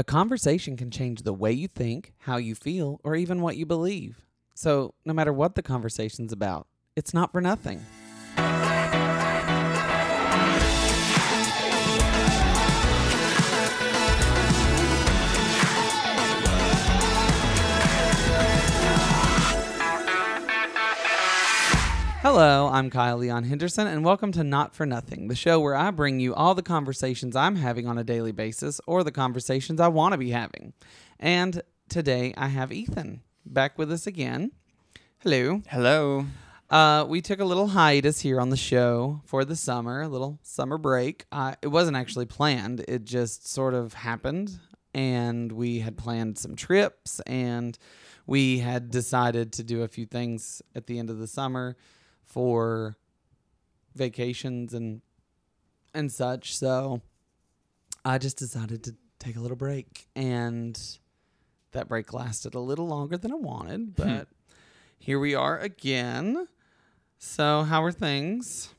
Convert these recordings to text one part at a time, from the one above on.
A conversation can change the way you think, how you feel, or even what you believe. So, no matter what the conversation's about, it's not for nothing. Hello, I'm Kyle Leon Henderson, and welcome to Not for Nothing, the show where I bring you all the conversations I'm having on a daily basis or the conversations I want to be having. And today I have Ethan back with us again. Hello. Hello. Uh, we took a little hiatus here on the show for the summer, a little summer break. Uh, it wasn't actually planned, it just sort of happened. And we had planned some trips, and we had decided to do a few things at the end of the summer for vacations and and such. So I just decided to take a little break and that break lasted a little longer than I wanted, but here we are again. So how are things?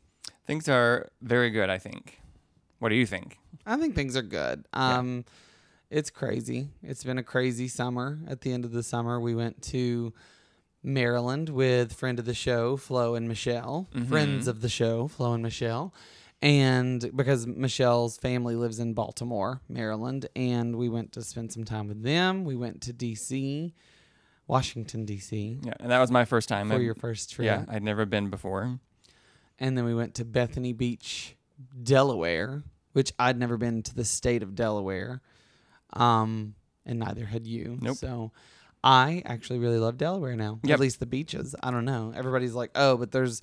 Things are very good, I think. What do you think? I think things are good. Yeah. Um it's crazy. It's been a crazy summer. At the end of the summer, we went to Maryland with friend of the show, Flo and Michelle, friends Mhm. of the show, Flo and Michelle. And because Michelle's family lives in Baltimore, Maryland, and we went to spend some time with them. We went to DC, Washington, DC, Yeah, and that was my first time. for I'd- your first trip. yeah, I'd never been before. And then we went to Bethany Beach, Delaware, which I'd never been to the state of Delaware. Um, and neither had you. Nope. So I actually really love Delaware now. At least the beaches. I don't know. Everybody's like, oh, but there's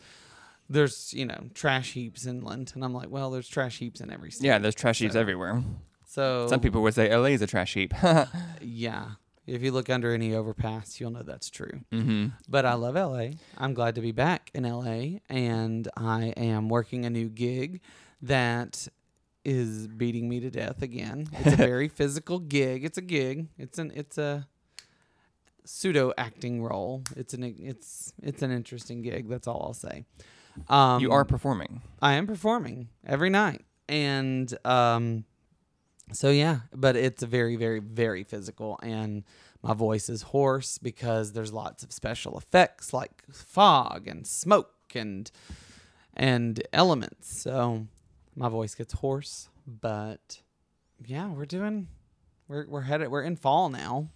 there's, you know, trash heaps inland. And I'm like, well, there's trash heaps in every state. Yeah, there's trash heaps So- everywhere. So Some people would say LA is a trash heap. Yeah. If you look under any overpass, you'll know that's true. mm-hmm. But I love LA. I'm glad to be back in LA and I am working a new gig that is beating me to death again. It's a very physical gig. It's a gig. It's an it's a pseudo acting role. It's an it's it's an interesting gig. That's all I'll say. Um, you are performing. I am performing every night. And um so yeah, but it's a very very very physical and my voice is hoarse because there's lots of special effects like fog and smoke and and elements. So my voice gets hoarse, but yeah, we're doing we're we're headed we're in fall now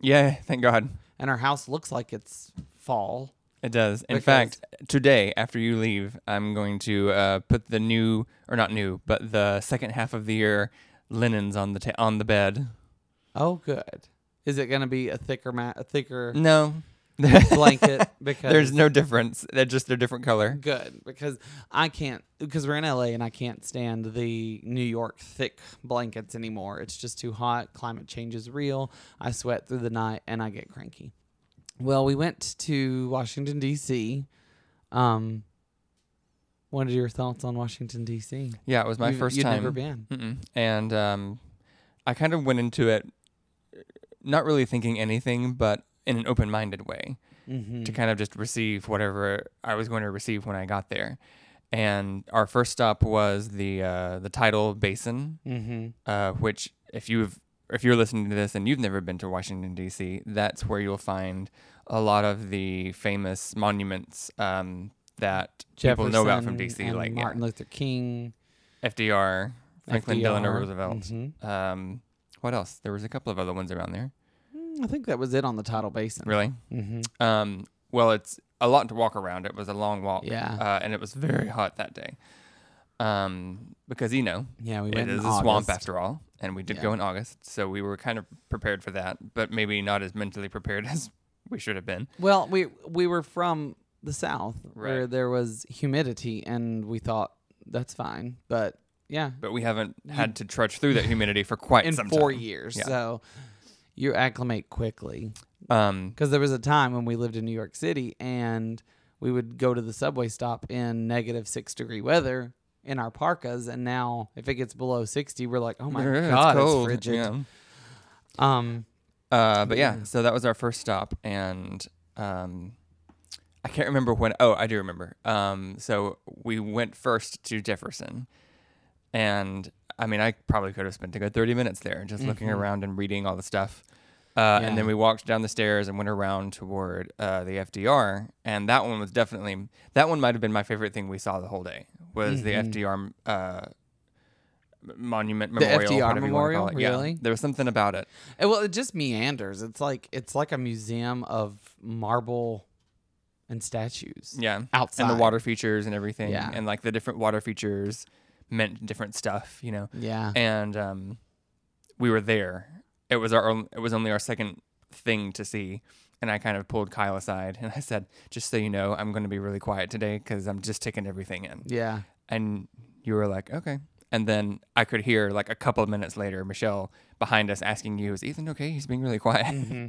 Yeah, thank God. and our house looks like it's fall. It does. In Because- fact, today after you leave, I'm going to uh, put the new, or not new, but the second half of the year linens on the ta- on the bed. Oh good. Is it going to be a thicker mat a thicker No, blanket because There's no difference. They're just a different color. good because I can't because we're in LA and I can't stand the New York thick blankets anymore. It's just too hot. Climate change is real. I sweat through the night and I get cranky. Well, we went to Washington D.C. Um, what are your thoughts on Washington D.C.? Yeah, it was my You- 1st you'd time. never been. Mm-mm. And um, I kind of went into it not really thinking anything, but in an open minded way Mm-hmm. to kind of just receive whatever I was going to receive when I got there. And our first stop was the uh, the tidal basin, mm-hmm. uh, which if you've if you're listening to this and you've never been to Washington D.C., that's where you'll find a lot of the famous monuments um, that people know about from D.C., like yeah, Martin Luther King, FDR, Franklin Delano FDR. Roosevelt. Mhm. Um, what else? There was a couple of other ones around there. I think that was it on the tidal basin. Really? Mm-hmm. Um, well, it's a lot to walk around. It was a long walk. Yeah. Uh, and it was very hot that day. Um, because you know Yeah, we went is in a swamp after all, and we did Yeah. go in August, so we were kind of prepared for that, but maybe not as mentally prepared as we should have been. Well, we we were from the south where there was humidity, and we thought that's fine. But yeah, But we haven't had to trudge through that humidity for quite in some four time. years, Yeah. so you acclimate quickly. Um, Because there was a time when we lived in New York City, and we would go to the subway stop in negative six degree weather in our parkas, and now if it gets below sixty, we're like, oh my yeah, god, it's it's, frigid. Yeah. Um, Uh, but yeah, Yeah. so that was our first stop, and um, I can't remember when. Oh, I do remember. Um, so we went first to Jefferson, and I mean, I probably could have spent a good 30 minutes there just mm-hmm. looking around and reading all the stuff. Uh, yeah. And then we walked down the stairs and went around toward uh, the FDR, and that one was definitely that one might have been my favorite thing we saw the whole day was mm-hmm. the FDR uh, monument memorial. The FDR memorial, really? Yeah, there was something about it. it. Well, it just meanders. It's like it's like a museum of marble and statues. Yeah, outside and the water features and everything. Yeah, and like the different water features meant different stuff. You know. Yeah, and um, we were there it was our it was only our second thing to see and I kind of pulled Kyle aside and I said, "Just so you know, I'm going to be really quiet today because I'm just taking everything in." Yeah. And you were like, "Okay." And then I could hear like a couple of minutes later, Michelle behind us asking you, "Is Ethan okay? He's being really quiet." Mm-hmm.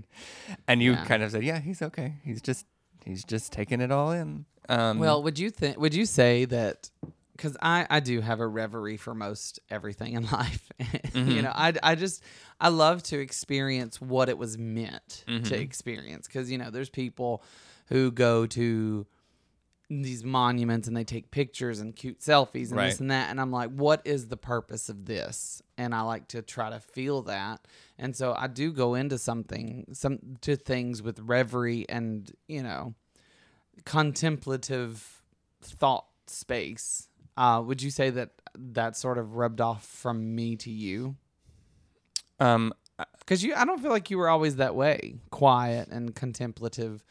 and you yeah. kind of said, "Yeah, he's okay. He's just he's just taking it all in." Um, well, would you think? Would you say that because I, I do have a reverie for most everything in life. mm-hmm. You know, I, I just, I love to experience what it was meant mm-hmm. to experience. Because, you know, there's people who go to these monuments and they take pictures and cute selfies and right. this and that. And I'm like, what is the purpose of this? And I like to try to feel that. And so I do go into something, some to things with reverie and, you know, contemplative thought space uh, would you say that that sort of rubbed off from me to you? Um, because you, I don't feel like you were always that way, quiet and contemplative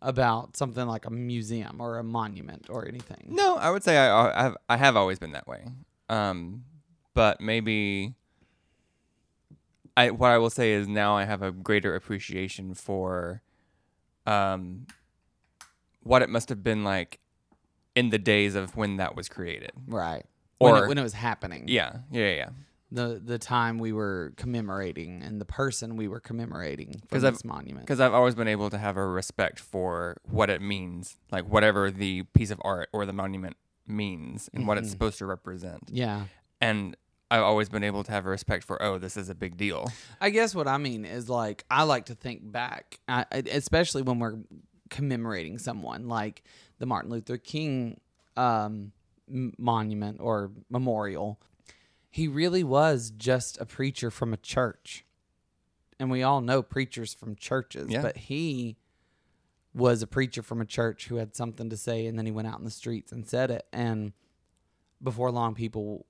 about something like a museum or a monument or anything. No, I would say I, I've, I have always been that way. Um, but maybe I what I will say is now I have a greater appreciation for um what it must have been like in the days of when that was created. Right. Or when it, when it was happening. Yeah. Yeah. Yeah. The the time we were commemorating and the person we were commemorating for this I've, monument. Because I've always been able to have a respect for what it means, like whatever the piece of art or the monument means and mm-hmm. what it's mm-hmm. supposed to represent. Yeah. And I've always been able to have a respect for, oh, this is a big deal. I guess what I mean is like I like to think back, I, especially when we're commemorating someone like the Martin Luther King um, monument or memorial. He really was just a preacher from a church. And we all know preachers from churches, yeah. but he was a preacher from a church who had something to say and then he went out in the streets and said it and before long people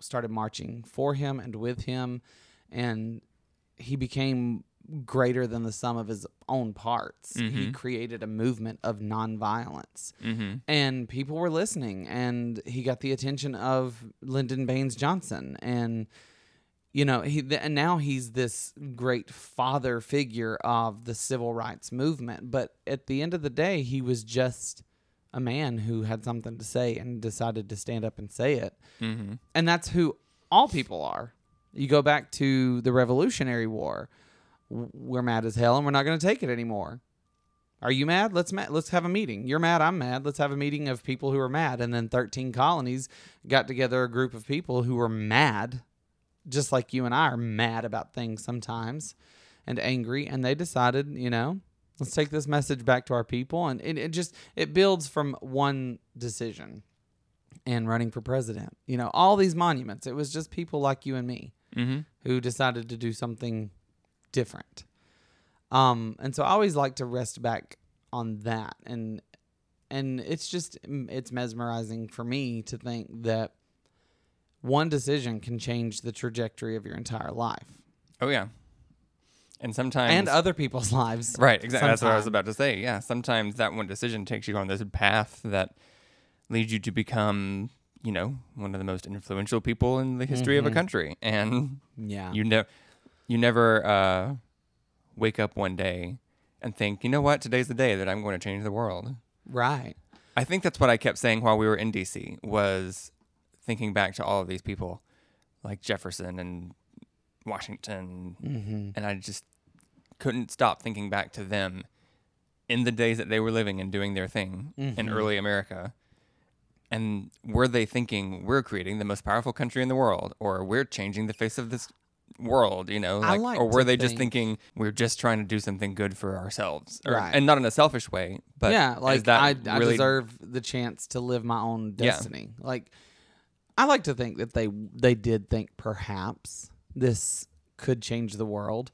started marching for him and with him and he became greater than the sum of his own parts. Mm-hmm. He created a movement of nonviolence. Mm-hmm. And people were listening and he got the attention of Lyndon Baines Johnson and you know, he and now he's this great father figure of the civil rights movement, but at the end of the day, he was just a man who had something to say and decided to stand up and say it. Mm-hmm. And that's who all people are. You go back to the Revolutionary War we're mad as hell and we're not going to take it anymore. Are you mad? Let's ma- let's have a meeting. You're mad, I'm mad. Let's have a meeting of people who are mad. And then 13 colonies got together a group of people who were mad, just like you and I are mad about things sometimes and angry. And they decided, you know, let's take this message back to our people. And it, it just it builds from one decision and running for president. You know, all these monuments. It was just people like you and me mm-hmm. who decided to do something different. Um, and so I always like to rest back on that, and and it's just it's mesmerizing for me to think that one decision can change the trajectory of your entire life. Oh yeah. And sometimes and other people's lives. Right, exactly. That's what I was about to say. Yeah, sometimes that one decision takes you on this path that leads you to become, you know, one of the most influential people in the history mm-hmm. of a mm-hmm. country. And yeah, you know, you never uh, wake up one day and think, you know what, today's the day that I'm going to change the world. Right. I think that's what I kept saying while we were in DC was thinking back to all of these people like Jefferson and Washington mm-hmm. and I just couldn't stop thinking back to them in the days that they were living and doing their thing mm-hmm. in early America. And were they thinking we're creating the most powerful country in the world or we're changing the face of this world, you know, like, like or were they think, just thinking we're just trying to do something good for ourselves, or, right? And not in a selfish way, but yeah, like I, I deserve the chance to live my own destiny. Yeah. Like I like to think that they they did think perhaps this could change the world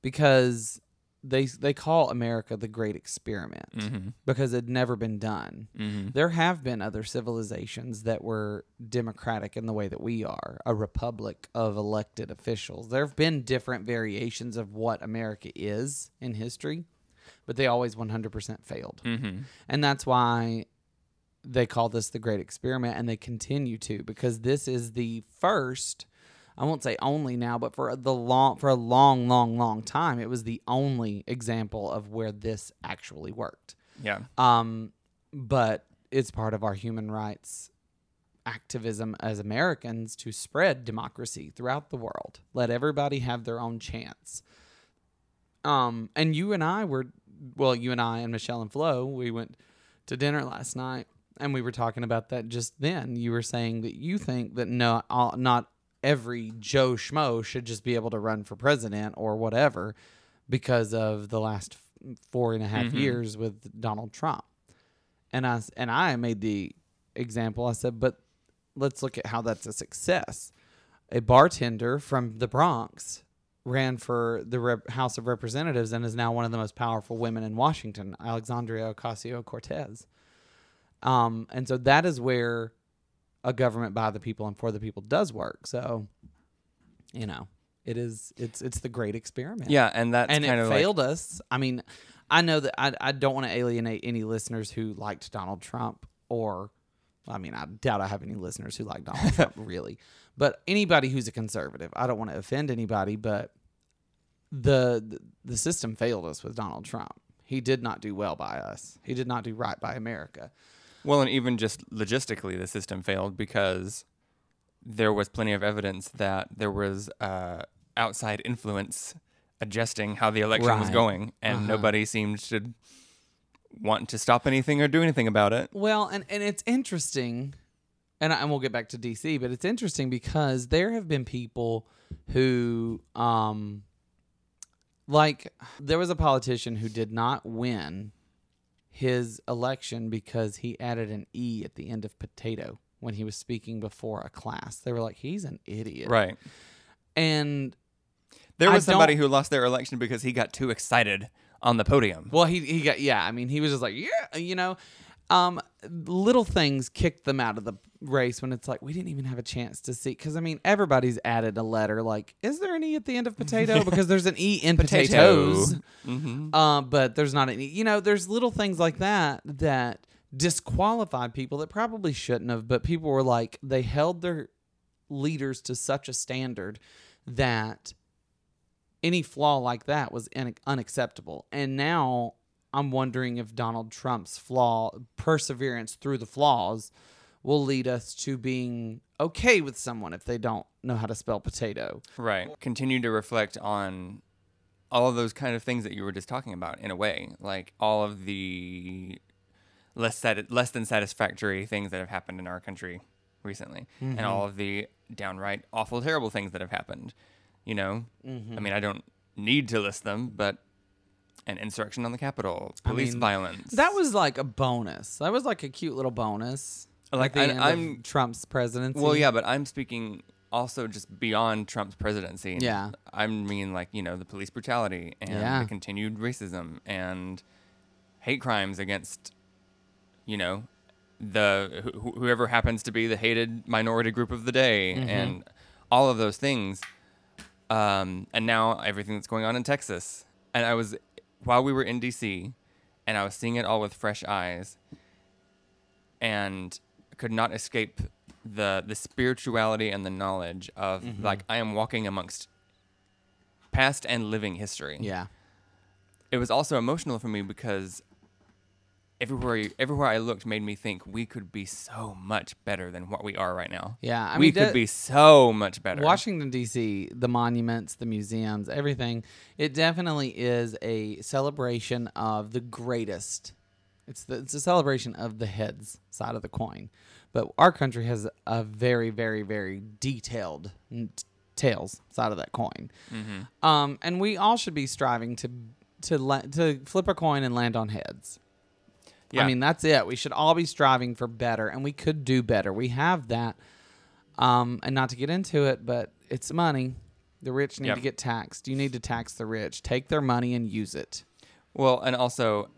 because they they call America the great experiment Mm-hmm. because it had never been done. Mm-hmm. There have been other civilizations that were democratic in the way that we are, a republic of elected officials. There have been different variations of what America is in history, but they always 100% failed. Mm-hmm. And that's why they call this the great experiment and they continue to because this is the first I won't say only now, but for the long for a long long long time it was the only example of where this actually worked. Yeah. Um but it's part of our human rights activism as Americans to spread democracy throughout the world. Let everybody have their own chance. Um and you and I were well, you and I and Michelle and Flo, we went to dinner last night and we were talking about that just then. You were saying that you think that no, all, not every Joe Schmo should just be able to run for president or whatever because of the last four and a half Mhm. years with Donald Trump. And I and I made the example. I said, but let's look at how that's a success. A bartender from the Bronx ran for the Rep- House of Representatives and is now one of the most powerful women in Washington, Alexandria Ocasio Cortez. Um, and so that is where a government by the people and for the people does work. So, you know, it is it's it's the great experiment. Yeah, and that and kind it of failed us. I mean, I know that I I don't want to alienate any listeners who liked Donald Trump or I mean, I doubt I have any listeners who like Donald Trump really. But anybody who's a conservative, I don't want to offend anybody, but the the system failed us with Donald Trump. He did not do well by us. He did not do right by America. Well, and even just logistically, the system failed because there was plenty of evidence that there was uh, outside influence adjusting how the election was going, and Uh-huh. nobody seemed to want to stop anything or do anything about it. Well, and, and it's interesting, and, I, and we'll get back to DC, but it's interesting because there have been people who, um, like, there was a politician who did not win his election because he added an E at the end of potato when he was speaking before a class. They were like, he's an idiot. Right. And, There I was somebody who lost their election because he got too excited on the podium. well, he, he got, yeah, I mean, he was just like, yeah, you know, um, little things kicked them out of the race when it's like we didn't even have a chance to see because I mean everybody's added a letter like is there an e at the end of potato? Because there's an e in potatoes. Hmm uh, but there's not any you know there's little things like that that disqualified people that probably shouldn't have but people were like they held their leaders to such a standard that any flaw like that was un- unacceptable. And now i'm wondering if donald trump's flaw perseverance through the flaws will lead us to being okay with someone if they don't know how to spell potato Right. Continue to reflect on all of those kind of things that you were just talking about in a way, like all of the less sat- less than satisfactory things that have happened in our country recently, and mm-hmm. all of the downright awful, terrible things that have happened. You know, mm-hmm. I mean, I don't need to list them, but an insurrection on the Capitol, police mean, violence. That was like a bonus. That was like a cute little bonus. Like, the I, I'm Trump's presidency. Well, yeah, but I'm speaking also just beyond Trump's presidency. Yeah. I mean, like, you know, the police brutality and Yeah. the continued racism and hate crimes against, you know, the wh- whoever happens to be the hated minority group of the day Mm-hmm. and all of those things. Um, and now everything that's going on in Texas. And I was, while we were in DC, and I was seeing it all with fresh eyes, and could not escape the the spirituality and the knowledge of Mm-hmm. like I am walking amongst past and living history. Yeah. It was also emotional for me because everywhere everywhere I looked made me think we could be so much better than what we are right now. Yeah. I we mean, could that- be so much better. Washington D.C., the monuments, the museums, everything. It definitely is a celebration of the greatest. It's the, it's a celebration of the heads side of the coin, but our country has a very very very detailed tails side of that coin. Mm-hmm. Um, and we all should be striving to to la- to flip a coin and land on heads. Yeah. I mean, that's it. We should all be striving for better, and we could do better. We have that Um, and not to get into it, but it's money. The rich need Yep. to get taxed. You need to tax the rich. Take their money and use it. Well, and also,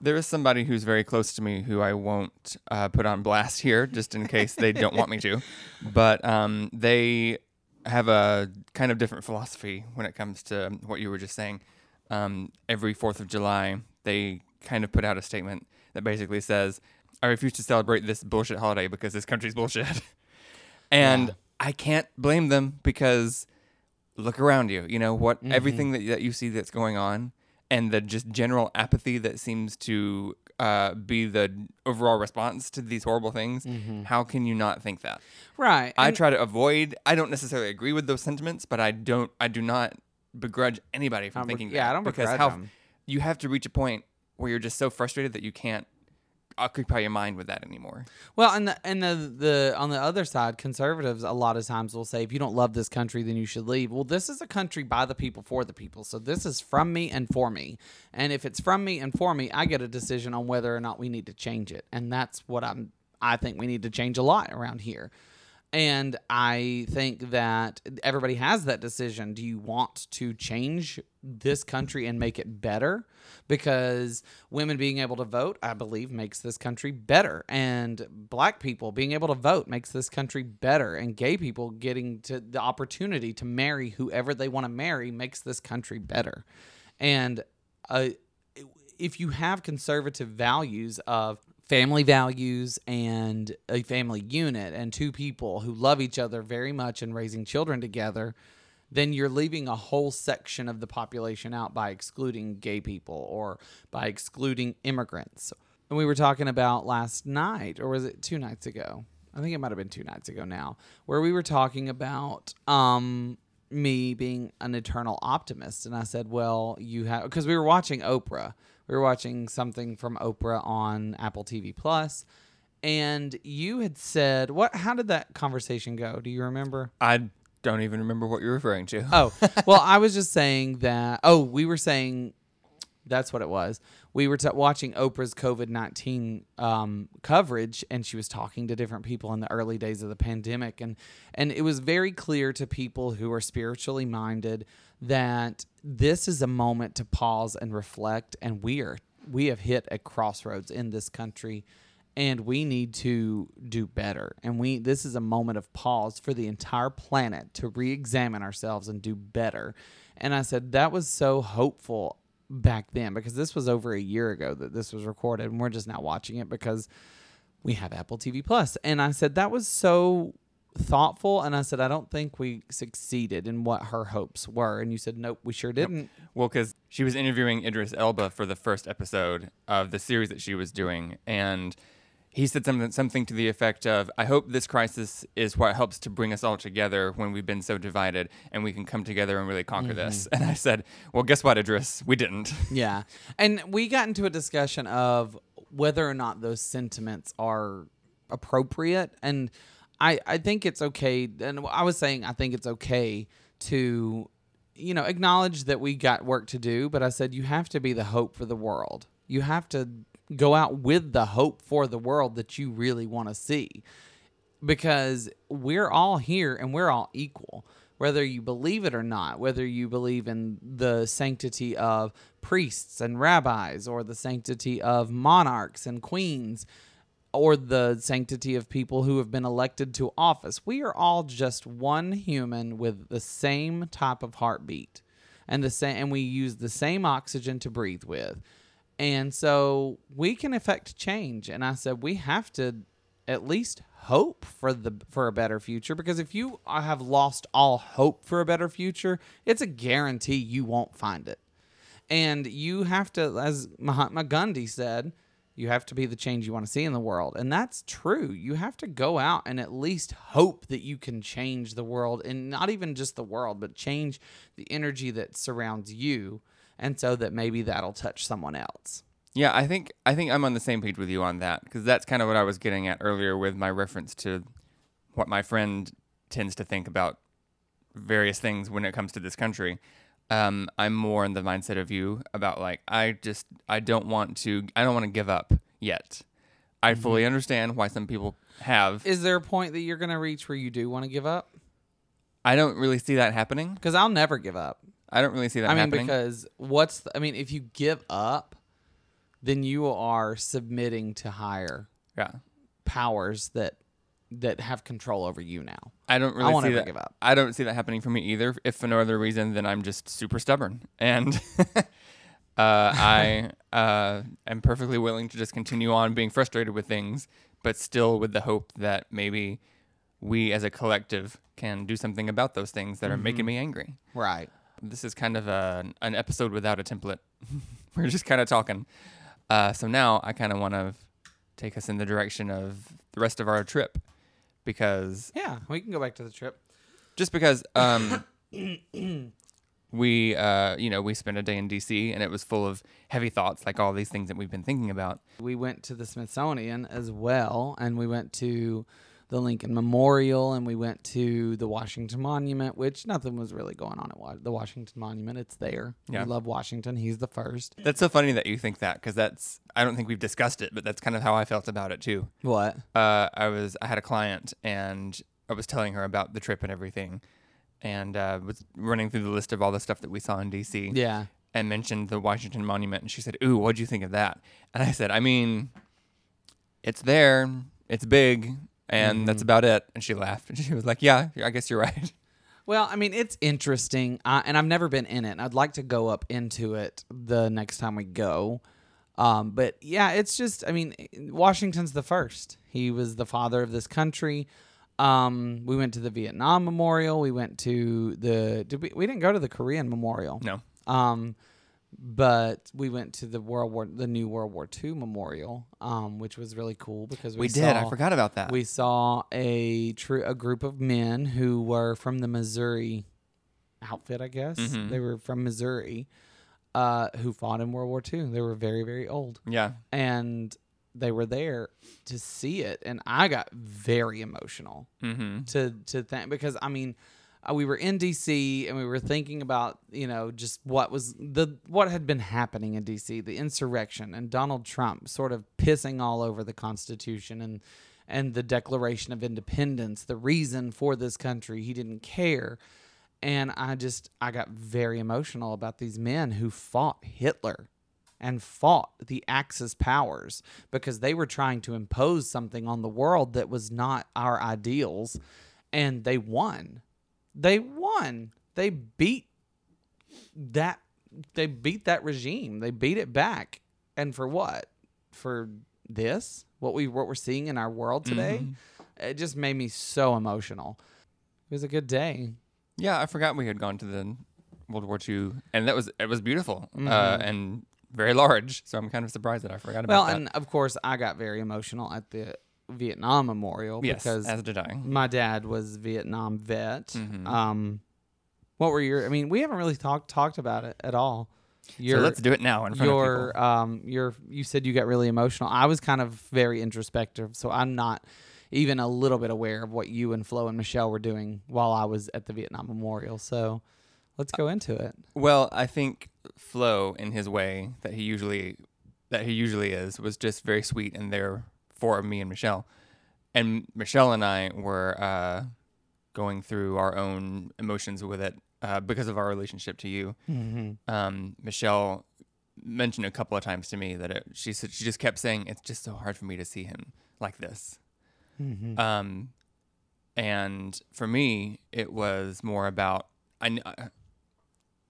there is somebody who's very close to me who I won't uh, put on blast here, just in case they don't want me to. But um, they have a kind of different philosophy when it comes to what you were just saying. Um, every Fourth of July, they kind of put out a statement that basically says, "I refuse to celebrate this bullshit holiday because this country's bullshit." and Yeah. I can't blame them because look around you. You know what? Everything that that you see that's going on, and the just general apathy that seems to uh, be the overall response to these horrible things. How can you not think that? Right. I and- try to avoid. I don't necessarily agree with those sentiments, but I don't. I do not begrudge anybody from I don't be- thinking. yeah, I don't because begrudge how 'em. you have to reach a point where you're just so frustrated that you can't occupy your mind with that anymore. Well, and the and the the on the other side, conservatives a lot of times will say, if you don't love this country, then you should leave. Well, this is a country by the people for the people, so this is from me and for me. And if it's from me and for me, I get a decision on whether or not we need to change it, and that's what I'm. I think we need to change a lot around here. And I think that everybody has that decision. Do you want to change this country and make it better? Because women being able to vote, I believe, makes this country better. And black people being able to vote makes this country better. And gay people getting to the opportunity to marry whoever they want to marry makes this country better. And uh, if you have conservative values of family values and a family unit and two people who love each other very much and raising children together, then you're leaving a whole section of the population out by excluding gay people or by excluding immigrants. And we were talking about last night, or was it two nights ago? I think it might have been two nights ago now, where we were talking about um, me being an eternal optimist. And I said, well, you have, because we were watching Oprah. We were watching something from Oprah on Apple TV Plus, and you had said, "What? How did that conversation go? Do you remember?" I don't even remember what you're referring to. Oh, well, I was just saying that. Oh, we were saying that's what it was. We were t- watching Oprah's COVID nineteen um, coverage, and she was talking to different people in the early days of the pandemic, and and it was very clear to people who are spiritually minded that this is a moment to pause and reflect, and we are we have hit a crossroads in this country and we need to do better. And we this is a moment of pause for the entire planet to re-examine ourselves and do better. And i said that was so hopeful back then because this was over a year ago that this was recorded and we're just now watching it because we have apple tv plus. And i said that was so thoughtful and i said i don't think we succeeded in what her hopes were and you said nope we sure didn't Well, because she was interviewing Idris Elba for the first episode of the series that she was doing, and he said something something to the effect of, "I hope this crisis is what helps to bring us all together when we've been so divided, and we can come together and really conquer mm-hmm. this." And I said, "Well, guess what, Idris? We didn't." Yeah. And we got into a discussion of whether or not those sentiments are appropriate. And I, I think it's okay. And I was saying, I think it's okay to, you know, acknowledge that we got work to do. But I said, you have to be the hope for the world. You have to go out with the hope for the world that you really want to see because we're all here and we're all equal whether you believe it or not whether you believe in the sanctity of priests and rabbis or the sanctity of monarchs and queens or the sanctity of people who have been elected to office we are all just one human with the same type of heartbeat and the same and we use the same oxygen to breathe with and so we can affect change. And I said we have to at least hope for the for a better future because if you uh, have lost all hope for a better future, it's a guarantee you won't find it. And you have to as Mahatma Gandhi said, you have to be the change you want to see in the world. And that's true. You have to go out and at least hope that you can change the world and not even just the world, but change the energy that surrounds you and so that maybe that'll touch someone else. Yeah, I think I think I'm on the same page with you on that because that's kind of what I was getting at earlier with my reference to what my friend tends to think about various things when it comes to this country. Um, I'm more in the mindset of you about like I just I don't want to I don't want to give up yet. I mm-hmm. fully understand why some people have. Is there a point that you're going to reach where you do want to give up? I don't really see that happening. Because I'll never give up. I don't really see that I mean, happening. because what's, the, I mean, if you give up, then you are submitting to higher yeah. powers that that have control over you now. I don't really I see that. Give up. I don't see that happening for me either. If for no other reason than I'm just super stubborn, and uh, I uh, am perfectly willing to just continue on being frustrated with things, but still with the hope that maybe we as a collective can do something about those things that mm-hmm. are making me angry. Right. This is kind of a, an episode without a template. We're just kind of talking. Uh, so now I kind of want to take us in the direction of the rest of our trip because yeah, we can go back to the trip. Just because um, we uh, you know we spent a day in DC and it was full of heavy thoughts, like all these things that we've been thinking about. We went to the Smithsonian as well, and we went to the Lincoln Memorial, and we went to the Washington Monument, which nothing was really going on at the Washington Monument. It's there. Yeah. We love Washington. He's the first. That's so funny that you think that because that's I don't think we've discussed it, but that's kind of how I felt about it too. What? Uh, I was I had a client and I was telling her about the trip and everything, and uh, was running through the list of all the stuff that we saw in DC. Yeah. And mentioned the Washington Monument, and she said, "Ooh, what'd you think of that?" And I said, "I mean, it's there. It's big and mm-hmm. that's about it. And she laughed and she was like, "Yeah, I guess you're right." Well, I mean, it's interesting, uh, and I've never been in it. I'd like to go up into it the next time we go. Um, but yeah, it's just, I mean, Washington's the first. He was the father of this country. Um, we went to the Vietnam Memorial. We went to the. Did we? We didn't go to the Korean Memorial. No. Um, but we went to the World War, the new World War II memorial, um, which was really cool because we, we saw, did. I forgot about that. We saw a true a group of men who were from the Missouri outfit, I guess. Mm-hmm. They were from Missouri, uh, who fought in World War II. They were very, very old. Yeah, and they were there to see it, and I got very emotional mm-hmm. to to think because I mean uh, we were in DC and we were thinking about you know just what was the what had been happening in DC, the insurrection, and Donald Trump sort of pissing all over the Constitution and and the Declaration of Independence, the reason for this country. He didn't care, and I just I got very emotional about these men who fought Hitler and fought the Axis powers because they were trying to impose something on the world that was not our ideals, and they won they won. They beat that they beat that regime. They beat it back. And for what? For this? What we what we're seeing in our world today? Mm-hmm. It just made me so emotional. It was a good day. Yeah, I forgot we had gone to the World War II, and that was it was beautiful uh, mm-hmm. uh, and very large. So I'm kind of surprised that I forgot about well, that. Well, and of course I got very emotional at the Vietnam Memorial yes, because as did I. My dad was Vietnam vet. Mm-hmm. Um, what were your? I mean, we haven't really talked talked about it at all. Your, so let's do it now in front your, of people. Um, your you said you got really emotional. I was kind of very introspective, so I'm not even a little bit aware of what you and Flo and Michelle were doing while I was at the Vietnam Memorial. So let's go into it. Well, I think Flo, in his way that he usually that he usually is, was just very sweet and there for me and Michelle. And Michelle and I were uh, going through our own emotions with it uh, because of our relationship to you. Mm-hmm. Um, Michelle mentioned a couple of times to me that it, she said she just kept saying it's just so hard for me to see him like this. Mm-hmm. Um, and for me, it was more about I.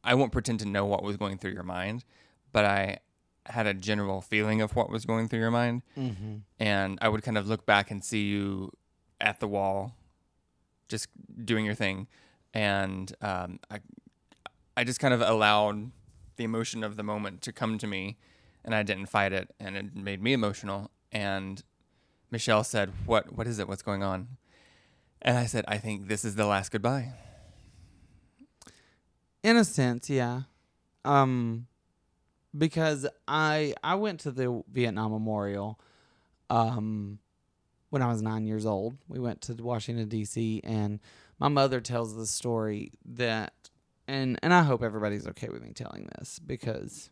I won't pretend to know what was going through your mind, but I had a general feeling of what was going through your mind. Mm-hmm. And I would kind of look back and see you at the wall, just doing your thing. And um, I, I just kind of allowed the emotion of the moment to come to me, and I didn't fight it, and it made me emotional. And Michelle said, "What? What is it? What's going on?" And I said, "I think this is the last goodbye." In a sense, yeah. Um, because I I went to the Vietnam Memorial um, when I was nine years old. We went to Washington D.C. and my mother tells the story that and and I hope everybody's okay with me telling this because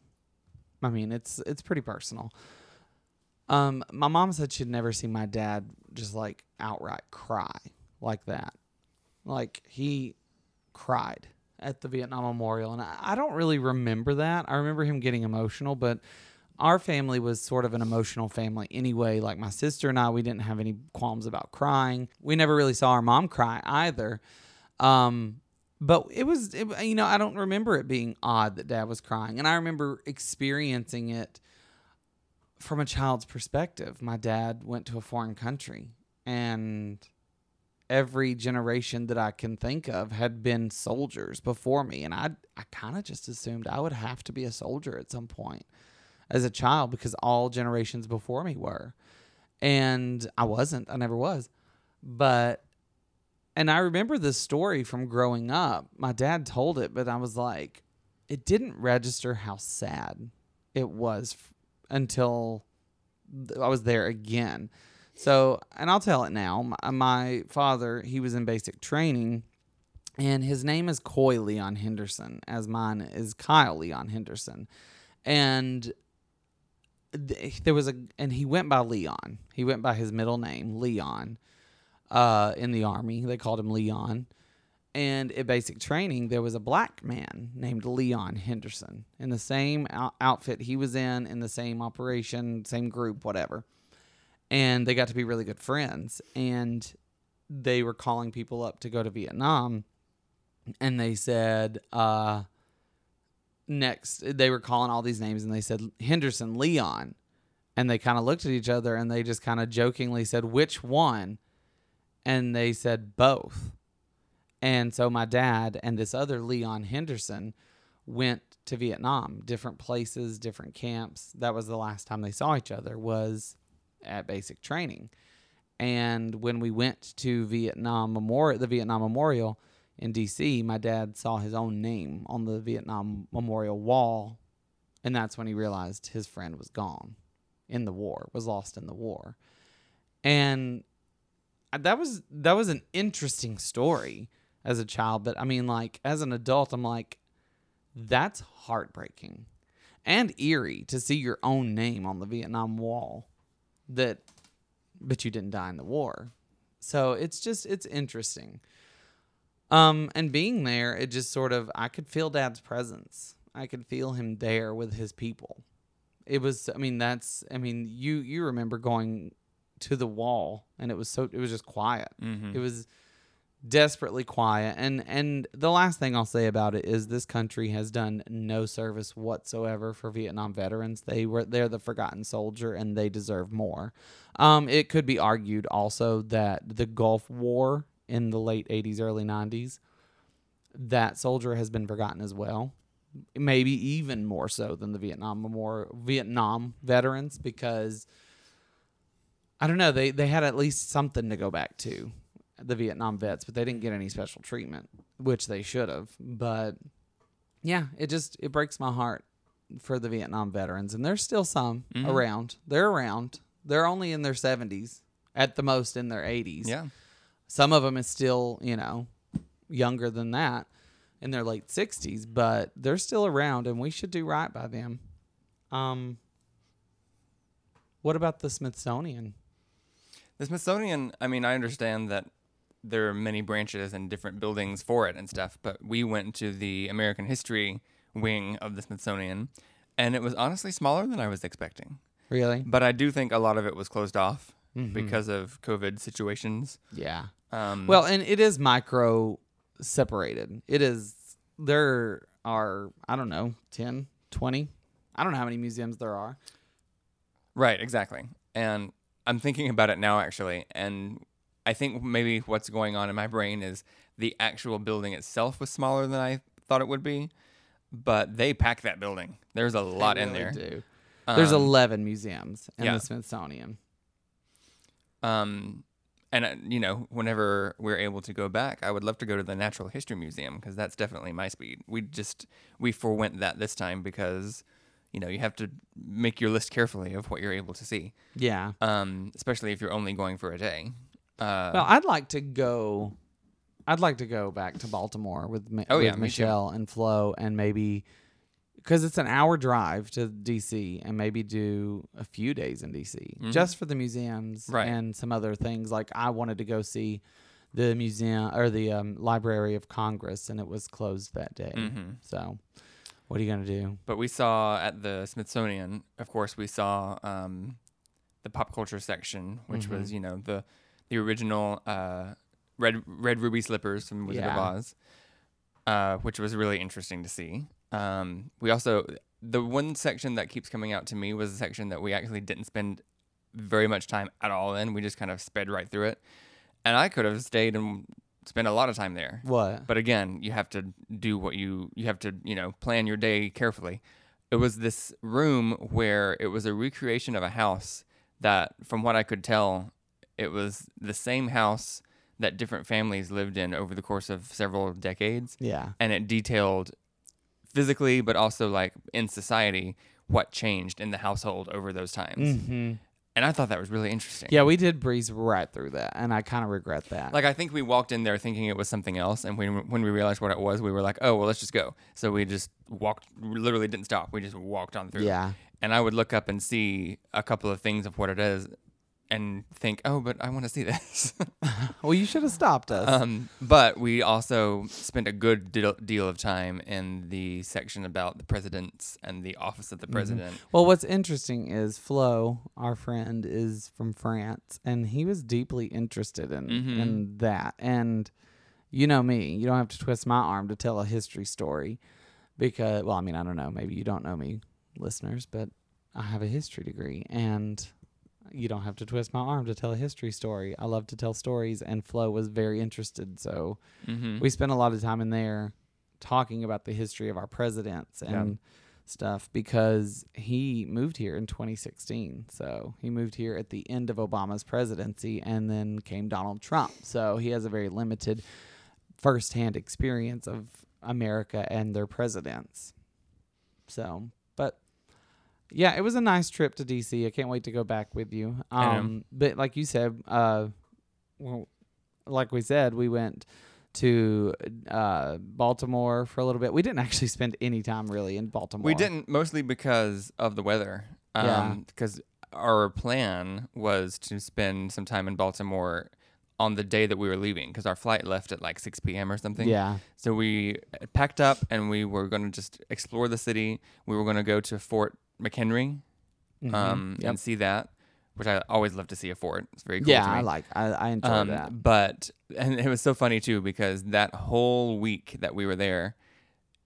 I mean it's it's pretty personal. Um, my mom said she'd never seen my dad just like outright cry like that. Like he cried at the Vietnam Memorial, and I, don't really remember that. I remember him getting emotional, but our family was sort of an emotional family anyway. Like my sister and I, we didn't have any qualms about crying. We never really saw our mom cry either. Um, but it was, it, you know, I don't remember it being odd that dad was crying. And I remember experiencing it from a child's perspective. My dad went to a foreign country and every generation that I can think of had been soldiers before me. And I, I kind of just assumed I would have to be a soldier at some point as a child because all generations before me were. And I wasn't. I never was. But and I remember this story from growing up. My dad told it, but I was like it didn't register how sad it was f- until I was there again. So, and I'll tell it now. My, my father, he was in basic training and his name is Coy Leon Henderson, as mine is Kyle Leon Henderson. And there was a and he went by Leon. He went by his middle name, Leon. Uh, in the army, they called him Leon. And at basic training, there was a black man named Leon Henderson in the same out- outfit he was in, in the same operation, same group, whatever. And they got to be really good friends. And they were calling people up to go to Vietnam. And they said, uh, next they were calling all these names and they said Henderson, Leon. And they kind of looked at each other and they just kind of jokingly said, "Which one?" And they said both. And so my dad and this other Leon Henderson went to Vietnam, different places, different camps. That was the last time they saw each other was at basic training. And when we went to Vietnam Memorial, the Vietnam Memorial, in DC, my dad saw his own name on the Vietnam Memorial wall, and that's when he realized his friend was gone in the war, was lost in the war. And that was that was an interesting story as a child, but I mean like as an adult I'm like that's heartbreaking and eerie to see your own name on the Vietnam wall that but you didn't die in the war. So it's just it's interesting. Um, and being there, it just sort of I could feel Dad's presence. I could feel him there with his people. It was, I mean, that's, I mean, you you remember going to the wall, and it was so, it was just quiet. Mm-hmm. It was desperately quiet. And and the last thing I'll say about it is this country has done no service whatsoever for Vietnam veterans. They were they're the forgotten soldier, and they deserve more. Um, it could be argued also that the Gulf War in the late 80s, early 90s, that soldier has been forgotten as well. Maybe even more so than the Vietnam Memorial, Vietnam veterans, because I don't know, they, they had at least something to go back to, the Vietnam vets, but they didn't get any special treatment, which they should have. But yeah, it just it breaks my heart for the Vietnam veterans, and there's still some Mhm. around. They're around. They're only in their 70s, at the most in their 80s. Yeah. Some of them is still, you know, younger than that in their late 60s, but they're still around and we should do right by them. Um What about the Smithsonian? The Smithsonian, I mean, I understand that there are many branches and different buildings for it and stuff, but we went to the American History wing of the Smithsonian, and it was honestly smaller than I was expecting. Really? But I do think a lot of it was closed off Mhm. because of COVID situations. Yeah. Um, Well, and it is micro separated. It is there are I don't know, 10, 20. I don't know how many museums there are. Right, exactly. And I'm thinking about it now, actually. And I think maybe what's going on in my brain is the actual building itself was smaller than I thought it would be, but they packed that building. There's a lot in there. do. There's Um, 11 museums in yeah. the Smithsonian. Um, and uh, you know, whenever we're able to go back, I would love to go to the Natural History Museum because that's definitely my speed. We just we forewent that this time because you know you have to make your list carefully of what you're able to see, Yeah. um, especially if you're only going for a day. Uh, Well, I'd like to go. I'd like to go back to Baltimore with, Oh, with yeah. Michelle and Flo, and maybe because it's an hour drive to DC and maybe do a few days in DC Mhm. just for the museums Right. and some other things. Like I wanted to go see the museum or the um, Library of Congress, and it was closed that day. hmm So, what are you gonna do? But we saw at the Smithsonian, of course, we saw um, the pop culture section, which was Mhm. you know the the original uh, red red ruby slippers from Wizard of Oz, uh, which was really interesting to see. Um, we also the one section that keeps coming out to me was the section that we actually didn't spend very much time at all in. We just kind of sped right through it, and I could have stayed and spent a lot of time there. What? But again, you have to do what you you have to you know plan your day carefully. It was this room where it was a recreation of a house that, from what I could tell, it was the same house that different families lived in over the course of several decades, yeah. and it detailed physically, but also like in society what changed in the household over those times. hmm And I thought that was really interesting. Yeah, we did breeze right through that, and I kind of regret that. Like I think we walked in there thinking it was something else, and when when we realized what it was, we were like, "Oh, well, let's just go." So we just walked, literally didn't stop. We just walked on through. yeah. And I would look up and see a couple of things of what it is, and think, "Oh, but I want to see this." Well, you should have stopped us. um, but we also spent a good deal, of time in the section about the presidents and the office of the Mhm. president. Well, what's interesting is Flo, our friend, is from France, and he was deeply interested in Mhm. in that. And you know me, you don't have to twist my arm to tell a history story, because well, I mean, I don't know, maybe you don't know me, listeners, but I have a history degree, and you don't have to twist my arm to tell a history story. I love to tell stories, and Flo was very interested, so Mm-hmm. we spent a lot of time in there talking about the history of our presidents and stuff because he moved here in 2016. So he moved here at the end of Obama's presidency and then came Donald Trump. So he has a very limited firsthand experience of America and their presidents. So, yeah, it was a nice trip to DC. I can't wait to go back with you. Um, but like you said, uh, well, like we said, we went to uh, Baltimore for a little bit. We didn't actually spend any time really in Baltimore. We didn't mostly because of the weather. Yeah. Um, because our plan was to spend some time in Baltimore on the day that we were leaving because our flight left at like 6 p.m. or something. Yeah. So we packed up and we were going to just explore the city. We were going to go to Fort McHenry Mhm. um, Yep. and see that, which I always love to see a fort. It's very cool yeah, to me. I like. I, I enjoy Um, that. But and it was so funny too because that whole week that we were there,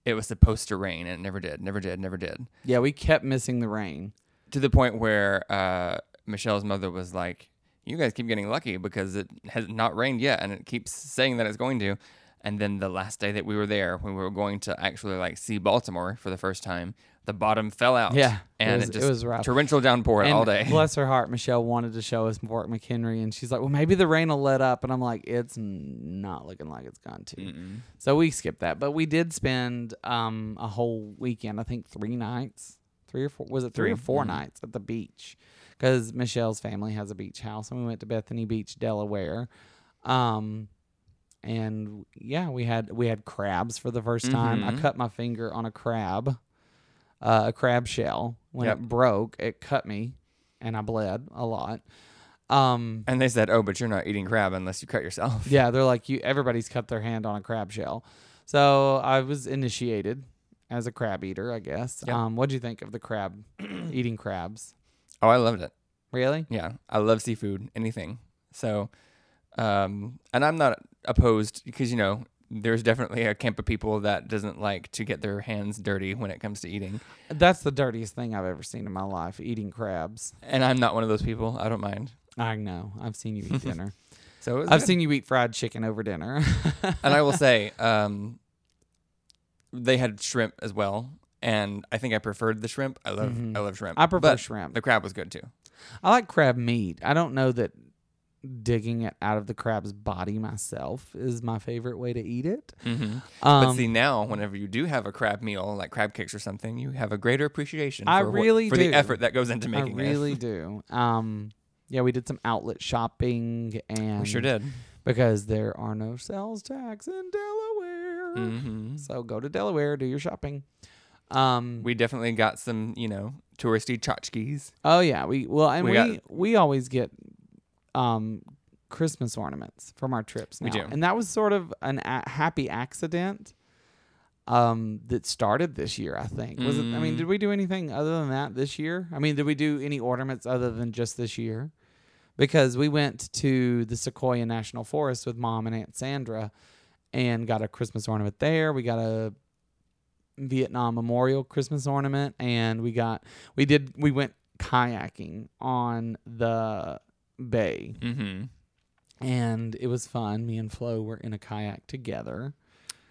it was supposed to rain and it never did, never did, never did. Yeah, we kept missing the rain. To the point where uh, Michelle's mother was like, "You guys keep getting lucky because it has not rained yet, and it keeps saying that it's going to." And then the last day that we were there, when we were going to actually like see Baltimore for the first time, the bottom fell out. Yeah, it and was- it, it just was rough. torrential downpour and all day. Bless her heart, Michelle wanted to show us Fort McHenry, and she's like, "Well, maybe the rain will let up." And I'm like, "It's not looking like it's going to." Mm-mm. So we skipped that, but we did spend um a whole weekend. I think three nights, three or four. Was it three, or Three, 4 mhm. nights at the beach? Because Michelle's family has a beach house, and we went to Bethany Beach, Delaware. Um, and yeah, we had we had crabs for the 1st time. I Mhm. cut my finger on a crab, uh, a crab shell. When Yep. it broke, it cut me, and I bled a lot. Um, And they said, "Oh, but you're not eating crab unless you cut yourself." yeah, they're like you. Everybody's cut their hand on a crab shell, so I was initiated as a crab eater, I guess. Yep. Um, what do you think of the crab eating crabs? Oh, I loved it. Really? Yeah, I love seafood, anything. So, um, and I'm not opposed because you know there's definitely a camp of people that doesn't like to get their hands dirty when it comes to eating, That's the dirtiest thing I've ever seen in my life. Eating crabs. and I'm not one of those people. I don't mind. I know. I've seen you eat dinner. So I've good. seen you eat fried chicken over dinner. and I will say, um, they had shrimp as well, and I think I preferred the shrimp. I love, Mhm. I love shrimp. I prefer but shrimp. The crab was good too. I like crab meat. I don't know that digging it out of the crab's body myself is my favorite way to eat it. Mm-hmm. Um, but see now, whenever you do have a crab meal, like crab cakes or something, you have a greater appreciation. I for what- really for do. the effort that goes into making it. I really do. Um, yeah, we did some outlet shopping, and We sure did. because there are no sales tax in Delaware. Mm-hmm. So go to Delaware, do your shopping. Um, we definitely got some, you know, touristy tchotchkes. oh yeah, we well, and We we got- we, always get um Christmas ornaments from our trips now, We do. and that was sort of an a- happy accident. Um, that started this year, I think. Was it? I mean, Mm. did we do anything other than that this year? I mean, did we do any ornaments other than just this year? Because we went to the Sequoia National Forest with mom and Aunt Sandra, and got a Christmas ornament there. We got a Vietnam Memorial Christmas ornament, and we got we did we went kayaking on the bay, Mm-hmm. and it was fun. Me and Flo were in a kayak together.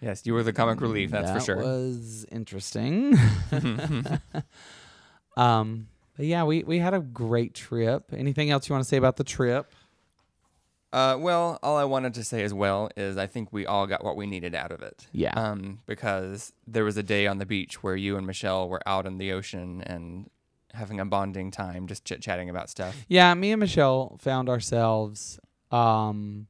Yes, you were the comic relief, that's that for sure. Was interesting. um, but yeah, we we had a great trip. Anything else you want to say about the trip? Uh, well, all I wanted to say as well is I think we all got what we needed out of it. Yeah. Um, because there was a day on the beach where you and Michelle were out in the ocean and having a bonding time, just chit chatting about stuff. Yeah, me and Michelle found ourselves um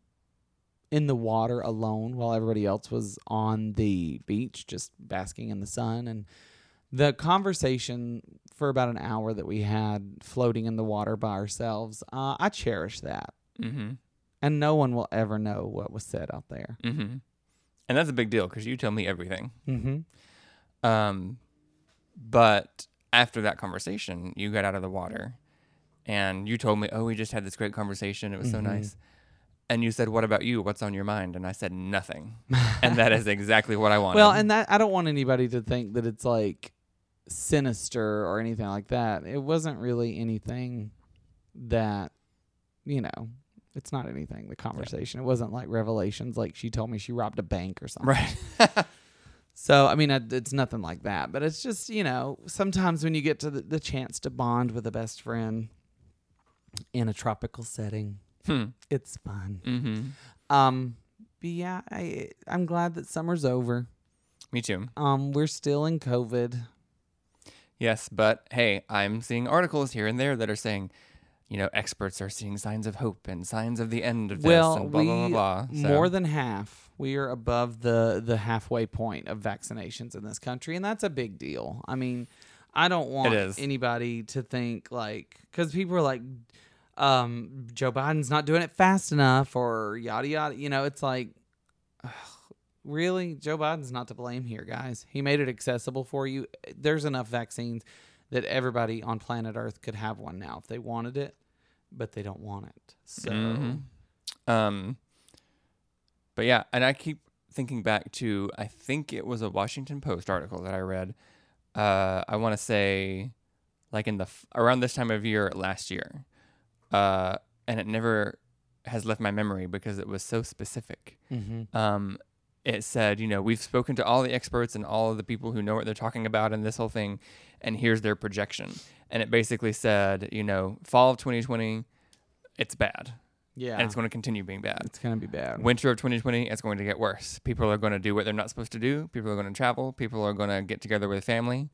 in the water alone while everybody else was on the beach just basking in the sun and the conversation for about an hour that we had floating in the water by ourselves, uh, I cherish that. Mm-hmm. And no one will ever know what was said out there. Mm-hmm. And that's a big deal because you tell me everything. Mm-hmm. Um, but after that conversation, you got out of the water and you told me, Oh, we just had this great conversation. It was so Mhm. nice. And you said, What about you? What's on your mind? And I said, Nothing. and that is exactly what I wanted. Well, and that I don't want anybody to think that it's like sinister or anything like that. It wasn't really anything that, you know, it's not anything. The conversation. It wasn't like revelations. Like she told me she robbed a bank or something. right. So I mean, it's nothing like that. But it's just you know, sometimes when you get to the, the chance to bond with a best friend in a tropical setting, hmm. it's fun. Mm-hmm. Um, but yeah, I I'm glad that summer's over. Me too. Um, we're still in COVID. Yes, but hey, I'm seeing articles here and there that are saying, you know, experts are seeing signs of hope and signs of the end of this Well, and blah blah we- blah blah. So, More than half. We are above the the halfway point of vaccinations in this country, and that's a big deal. I mean, I don't want anybody to think like because people are like, um, Joe Biden's not doing it fast enough, or yada yada. You know, it's like, ugh, really, Joe Biden's not to blame here, guys. He made it accessible for you. There's enough vaccines that everybody on planet Earth could have one now if they wanted it, but they don't want it. So. Mhm. Um, but yeah, and I keep thinking back to I think it was a Washington Post article that I read. Uh, I want to say, like in the f- around this time of year last year, uh, and it never has left my memory because it was so specific. Mm-hmm. um, it said, you know, we've spoken to all the experts and all of the people who know what they're talking about in this whole thing, and here's their projection. And it basically said, you know, fall of 2020, it's bad, Yeah. and it's going to continue being bad. It's gonna be bad. Winter of 2020, it's going to get worse. People are going to do what they're not supposed to do. People are going to travel. People are going to get together with family,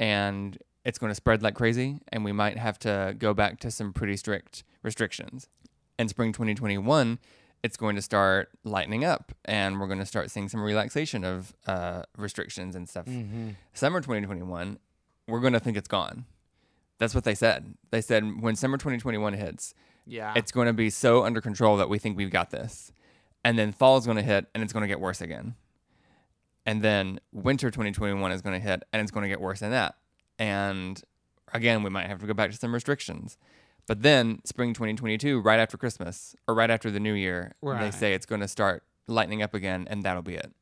and it's going to spread like crazy. And we might have to go back to some pretty strict restrictions. And spring 2021, it's going to start lightening up, and we're going to start seeing some relaxation of uh, restrictions and stuff. mm-hmm. Summer 2021, we're going to think it's gone. That's what they said. They said when summer 2021 hits, Yeah. it's going to be so under control that we think we've got this. And then fall is going to hit and it's going to get worse again. And then winter 2021 is going to hit and it's going to get worse than that. And again, we might have to go back to some restrictions. But then spring 2022, right after Christmas or right after the new year, they say it's going to start lightening up again and that'll be it.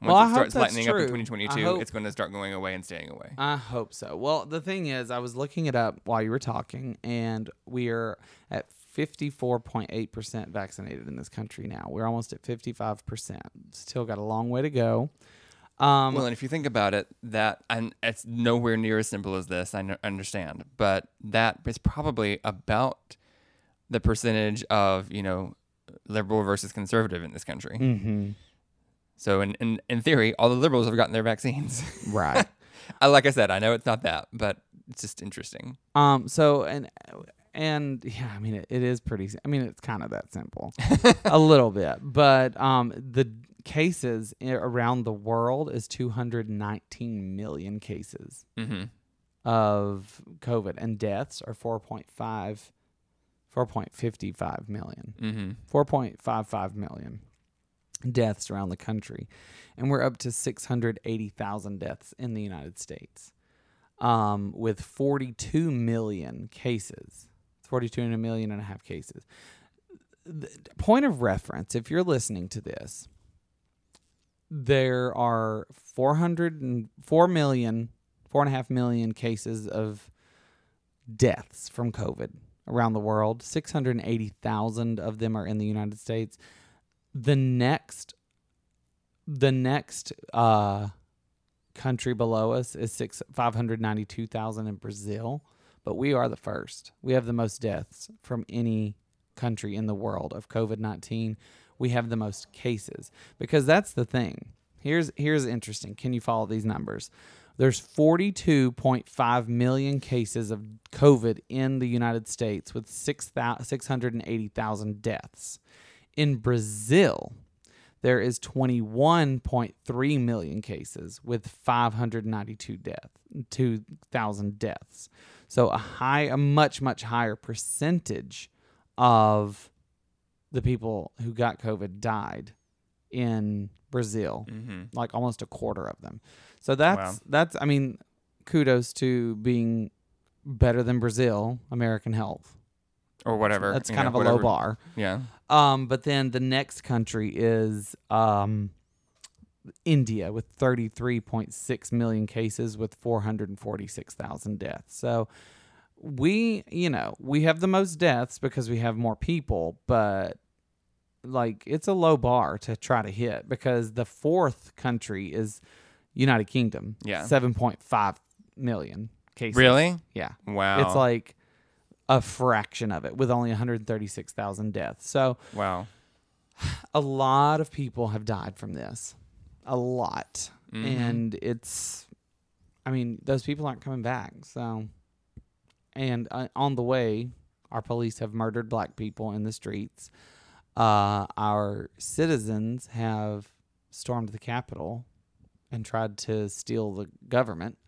Once Well, I it hope starts lightening up in true. I 2022, hope- it's going to start going away and staying away. I hope so. Well, the thing is, I was looking it up while you were talking, and we are at 54.8% vaccinated in this country now. We're almost at 55%. Still got a long way to go. Um, Well, and if you think about it, that and it's nowhere near as simple as this. I understand, but that is probably about the percentage of you know liberal versus conservative in this country. mhm. So in, in in theory, all the liberals have gotten their vaccines. Right. I, like I said, I know it's not that, but it's just interesting. Um. So and and yeah, I mean it, it is pretty. I mean it's kind of that simple, a little bit. But um, the cases around the world is 219 million cases mm-hmm. of COVID, and deaths are 4.5, 4.55 million. Mm-hmm. 4.55 million deaths around the country. And we're up to 680,000 deaths in the United States um, with 42 million cases. 42 and a million and a half cases. The point of reference, if you're listening to this, there are 404 million, four and a half million cases of deaths from COVID around the world. 680,000 of them are in the United States. The next the next uh country below us is six five hundred ninety two thousand in Brazil, but we are the first. We have the most deaths from any country in the world of COVID nineteen. We have the most cases because that's the thing. Here's here's interesting. Can you follow these numbers? There's 42.5 million cases of COVID in the United States with 6, 680,000 deaths. In Brazil, there is 21.3 million cases with 592 death 2000 deaths so a high a much much higher percentage of the people who got covid died in brazil Mm-hmm. like almost a quarter of them so that's Wow. that's i mean kudos to being better than brazil american health Or whatever. that's kind of a low bar Yeah. um, but then the next country is um, India with 33.6 million cases with 446,000 deaths. So we, you know, we have the most deaths because we have more people, but like it's a low bar to try to hit because the fourth country is United Kingdom. Yeah. 7.5 million cases. Really? Yeah. Wow. It's like a fraction of it with only 136,000 deaths. So wow. a lot of people have died from this. A lot. Mhm. And it's, I mean, those people aren't coming back. So, and uh, on the way, our police have murdered black people in the streets. Uh, our citizens have stormed the Capitol and tried to steal the government.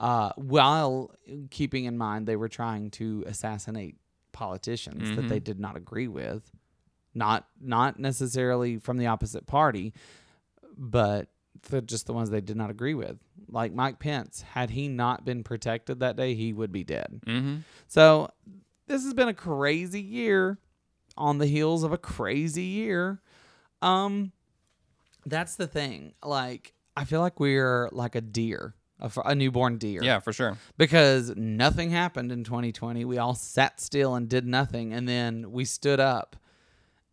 Uh, while keeping in mind they were trying to assassinate politicians that Mhm. they did not agree with, not not necessarily from the opposite party, but the, just the ones they did not agree with. Like Mike Pence, had he not been protected that day, he would be dead. Mm-hmm. So this has been a crazy year on the heels of a crazy year. Um that's the thing. Like I feel like we're like a deer, a, a newborn deer. Yeah, for sure. Because nothing happened in 2020. We all sat still and did nothing and then we stood up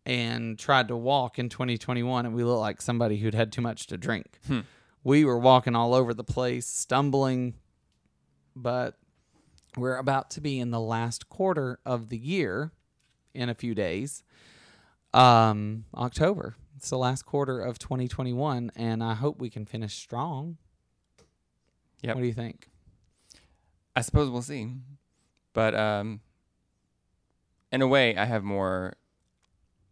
and tried to walk in 2021 and we looked like somebody who'd had too much to drink. Hmm. We were walking all over the place, stumbling, but we're about to be in the last quarter of the year in a few days. Um, October. It's the last quarter of 2021, and I hope we can finish strong. Yep. What do you think? I suppose we'll see. But um in a way I have more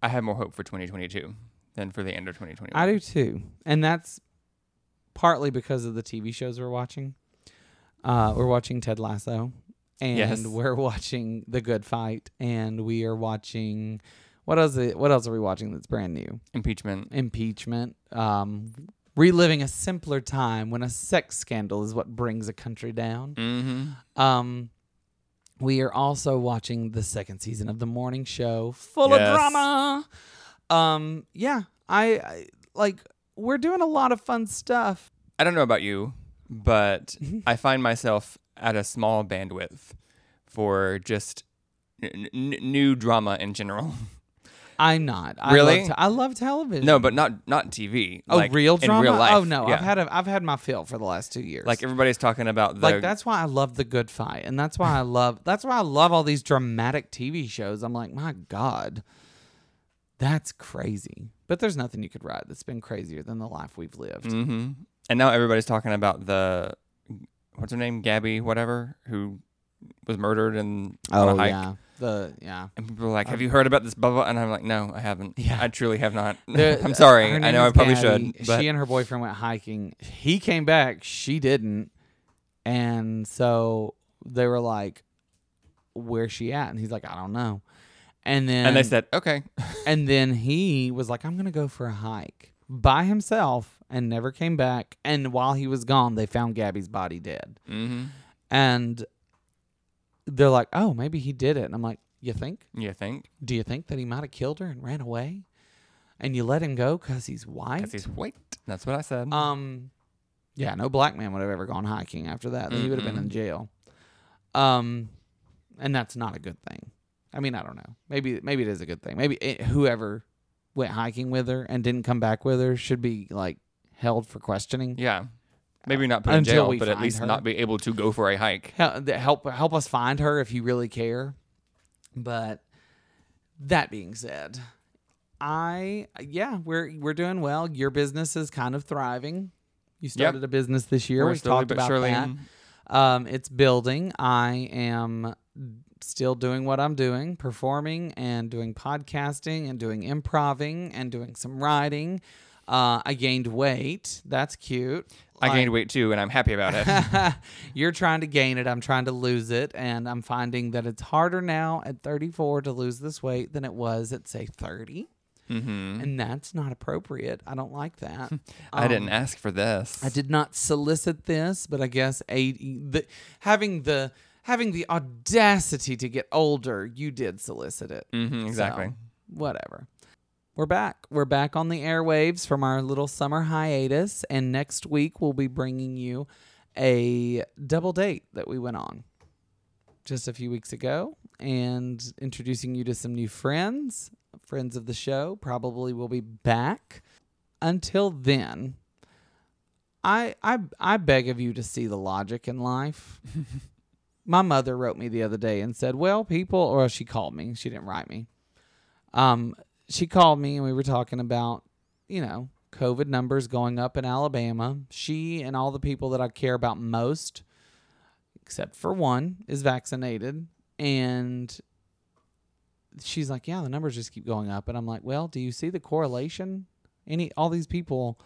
I have more hope for 2022 than for the end of 2021. I do too, and that's partly because of the TV shows we're watching. Uh, we're watching Ted Lasso, and Yes. we're watching The Good Fight, and we are watching what else? What else are we watching that's brand new? Impeachment. Impeachment. Um, reliving a simpler time when a sex scandal is what brings a country down. Mm-hmm. Um, we are also watching the second season of the morning show, full Yes. of drama. Um, yeah, I, I like. We're doing a lot of fun stuff. I don't know about you, but Mm-hmm. I find myself at a small bandwidth for just n- n- new drama in general. I'm not. I Really? Love te- I love television. no, but not not TV. oh, like, real in drama. real life. Oh no, Yeah. I've had a, I've had my fill for the last two years. like everybody's talking about the like that's why I love the Good Fight, and that's why I love that's why I love all these dramatic TV shows. I'm like, my God, that's crazy. But there's nothing you could write that's been crazier than the life we've lived. hmm And now everybody's talking about the what's her name, Gabby, whatever, who was murdered and on Oh a hike. yeah, The yeah. And people are like, "Have you heard about this?" Blah blah. And I'm like, "No, I haven't. Yeah. I truly have not. The- I'm sorry. I know I probably Gabby. should." But She and her boyfriend went hiking. He came back. She didn't. And so they were like, "Where's she at?" And he's like, "I don't know." And then and they said, "Okay." and then he was like, "I'm gonna go for a hike by himself," and never came back. And while he was gone, they found Gabby's body dead. mm-hmm. And they're like, "Oh, maybe he did it." And I'm like, "You think? You think? Do you think that he might have killed her and ran away?" And you let him go because he's white? Because he's white. That's what I said. Um, yeah, no black man would have ever gone hiking after that. He would have been in jail. Um, and that's not a good thing. I mean, I don't know. Maybe maybe it is a good thing. Maybe it, whoever went hiking with her and didn't come back with her should be like held for questioning. yeah. Maybe not put in jail, but at least her. not be able to go for a hike. Help help us find her if you really care. But that being said, I yeah, we're we're doing well. Your business is kind of thriving. You started a business this year. We're we talked about surely. that. Um, it's building. I am still doing what I'm doing, performing and doing podcasting and doing improving and doing some writing. Uh, I gained weight. That's cute. I gained weight too, and I'm happy about it. You're trying to gain it. I'm trying to lose it. And I'm finding that it's harder now at 34 to lose this weight than it was at, say, 30. hmm And that's not appropriate. I don't like that. I didn't Um, ask for this. I did not solicit this, but I guess a, the, having the having the audacity to get older, you did solicit it. hmm exactly. So, whatever. We're back. We're back on the airwaves from our little summer hiatus, and next week we'll be bringing you a double date that we went on just a few weeks ago and introducing you to some new friends, friends of the show. Probably will be back. Until then, I I I beg of you to see the logic in life. My mother wrote me the other day and said, "Well, people," or she called me. She didn't write me. Um, she called me and we were talking about, you know, COVID numbers going up in Alabama. She and all the people that I care about most, except for one, is vaccinated, and she's like, "Yeah, the numbers just keep going up." And I'm like, "Well, do you see the correlation? Any all these people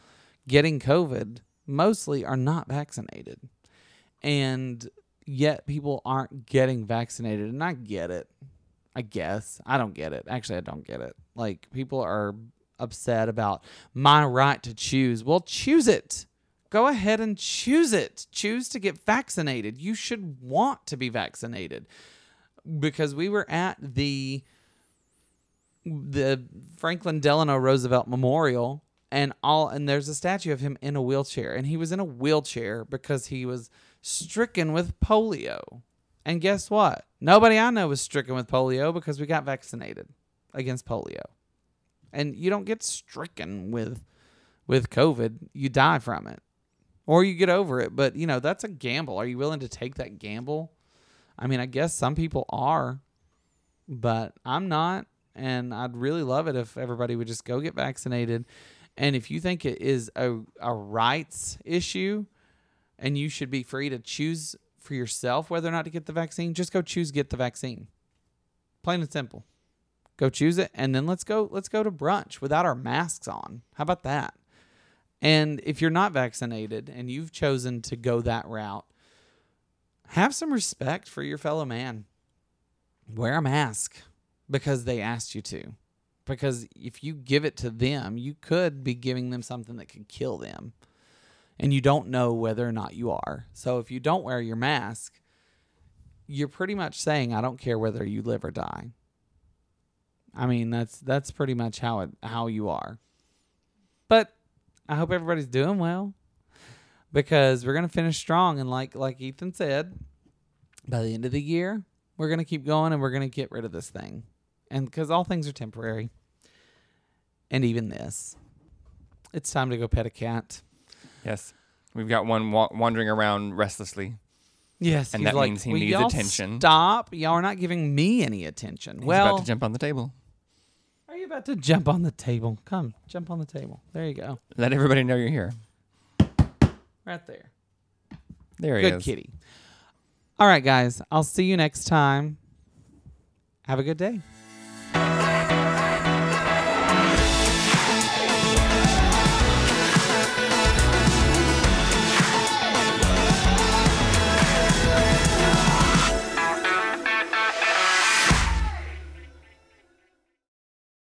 getting COVID mostly are not vaccinated, and yet people aren't getting vaccinated, and I get it." I guess. I don't get it. Actually, I don't get it. Like people are upset about my right to choose. Well, choose it. Go ahead and choose it. Choose to get vaccinated. You should want to be vaccinated. Because we were at the the Franklin Delano Roosevelt Memorial and all and there's a statue of him in a wheelchair and he was in a wheelchair because he was stricken with polio. And guess what? Nobody I know was stricken with polio because we got vaccinated against polio. And you don't get stricken with with COVID. You die from it. Or you get over it, but you know, that's a gamble. Are you willing to take that gamble? I mean, I guess some people are, but I'm not and I'd really love it if everybody would just go get vaccinated. And if you think it is a a rights issue and you should be free to choose for yourself whether or not to get the vaccine, just go choose get the vaccine. Plain and simple. Go choose it and then let's go let's go to brunch without our masks on. How about that? And if you're not vaccinated and you've chosen to go that route, have some respect for your fellow man. Wear a mask because they asked you to. Because if you give it to them, you could be giving them something that could kill them and you don't know whether or not you are. So if you don't wear your mask, you're pretty much saying I don't care whether you live or die. I mean, that's that's pretty much how it how you are. But I hope everybody's doing well because we're going to finish strong and like like Ethan said, by the end of the year, we're going to keep going and we're going to get rid of this thing. And cuz all things are temporary. And even this. It's time to go pet a cat. Yes. We've got one wa- wandering around restlessly. Yes, And he's that like, means he "Will needs y'all attention." Stop! Y'all are not giving me any attention. He's well, about to jump on the table. are you about to jump on the table? Come, jump on the table. There you go, Let everybody know you're here. right there. There he Good is. kitty. All right, guys. I'll see you next time. Have a good day.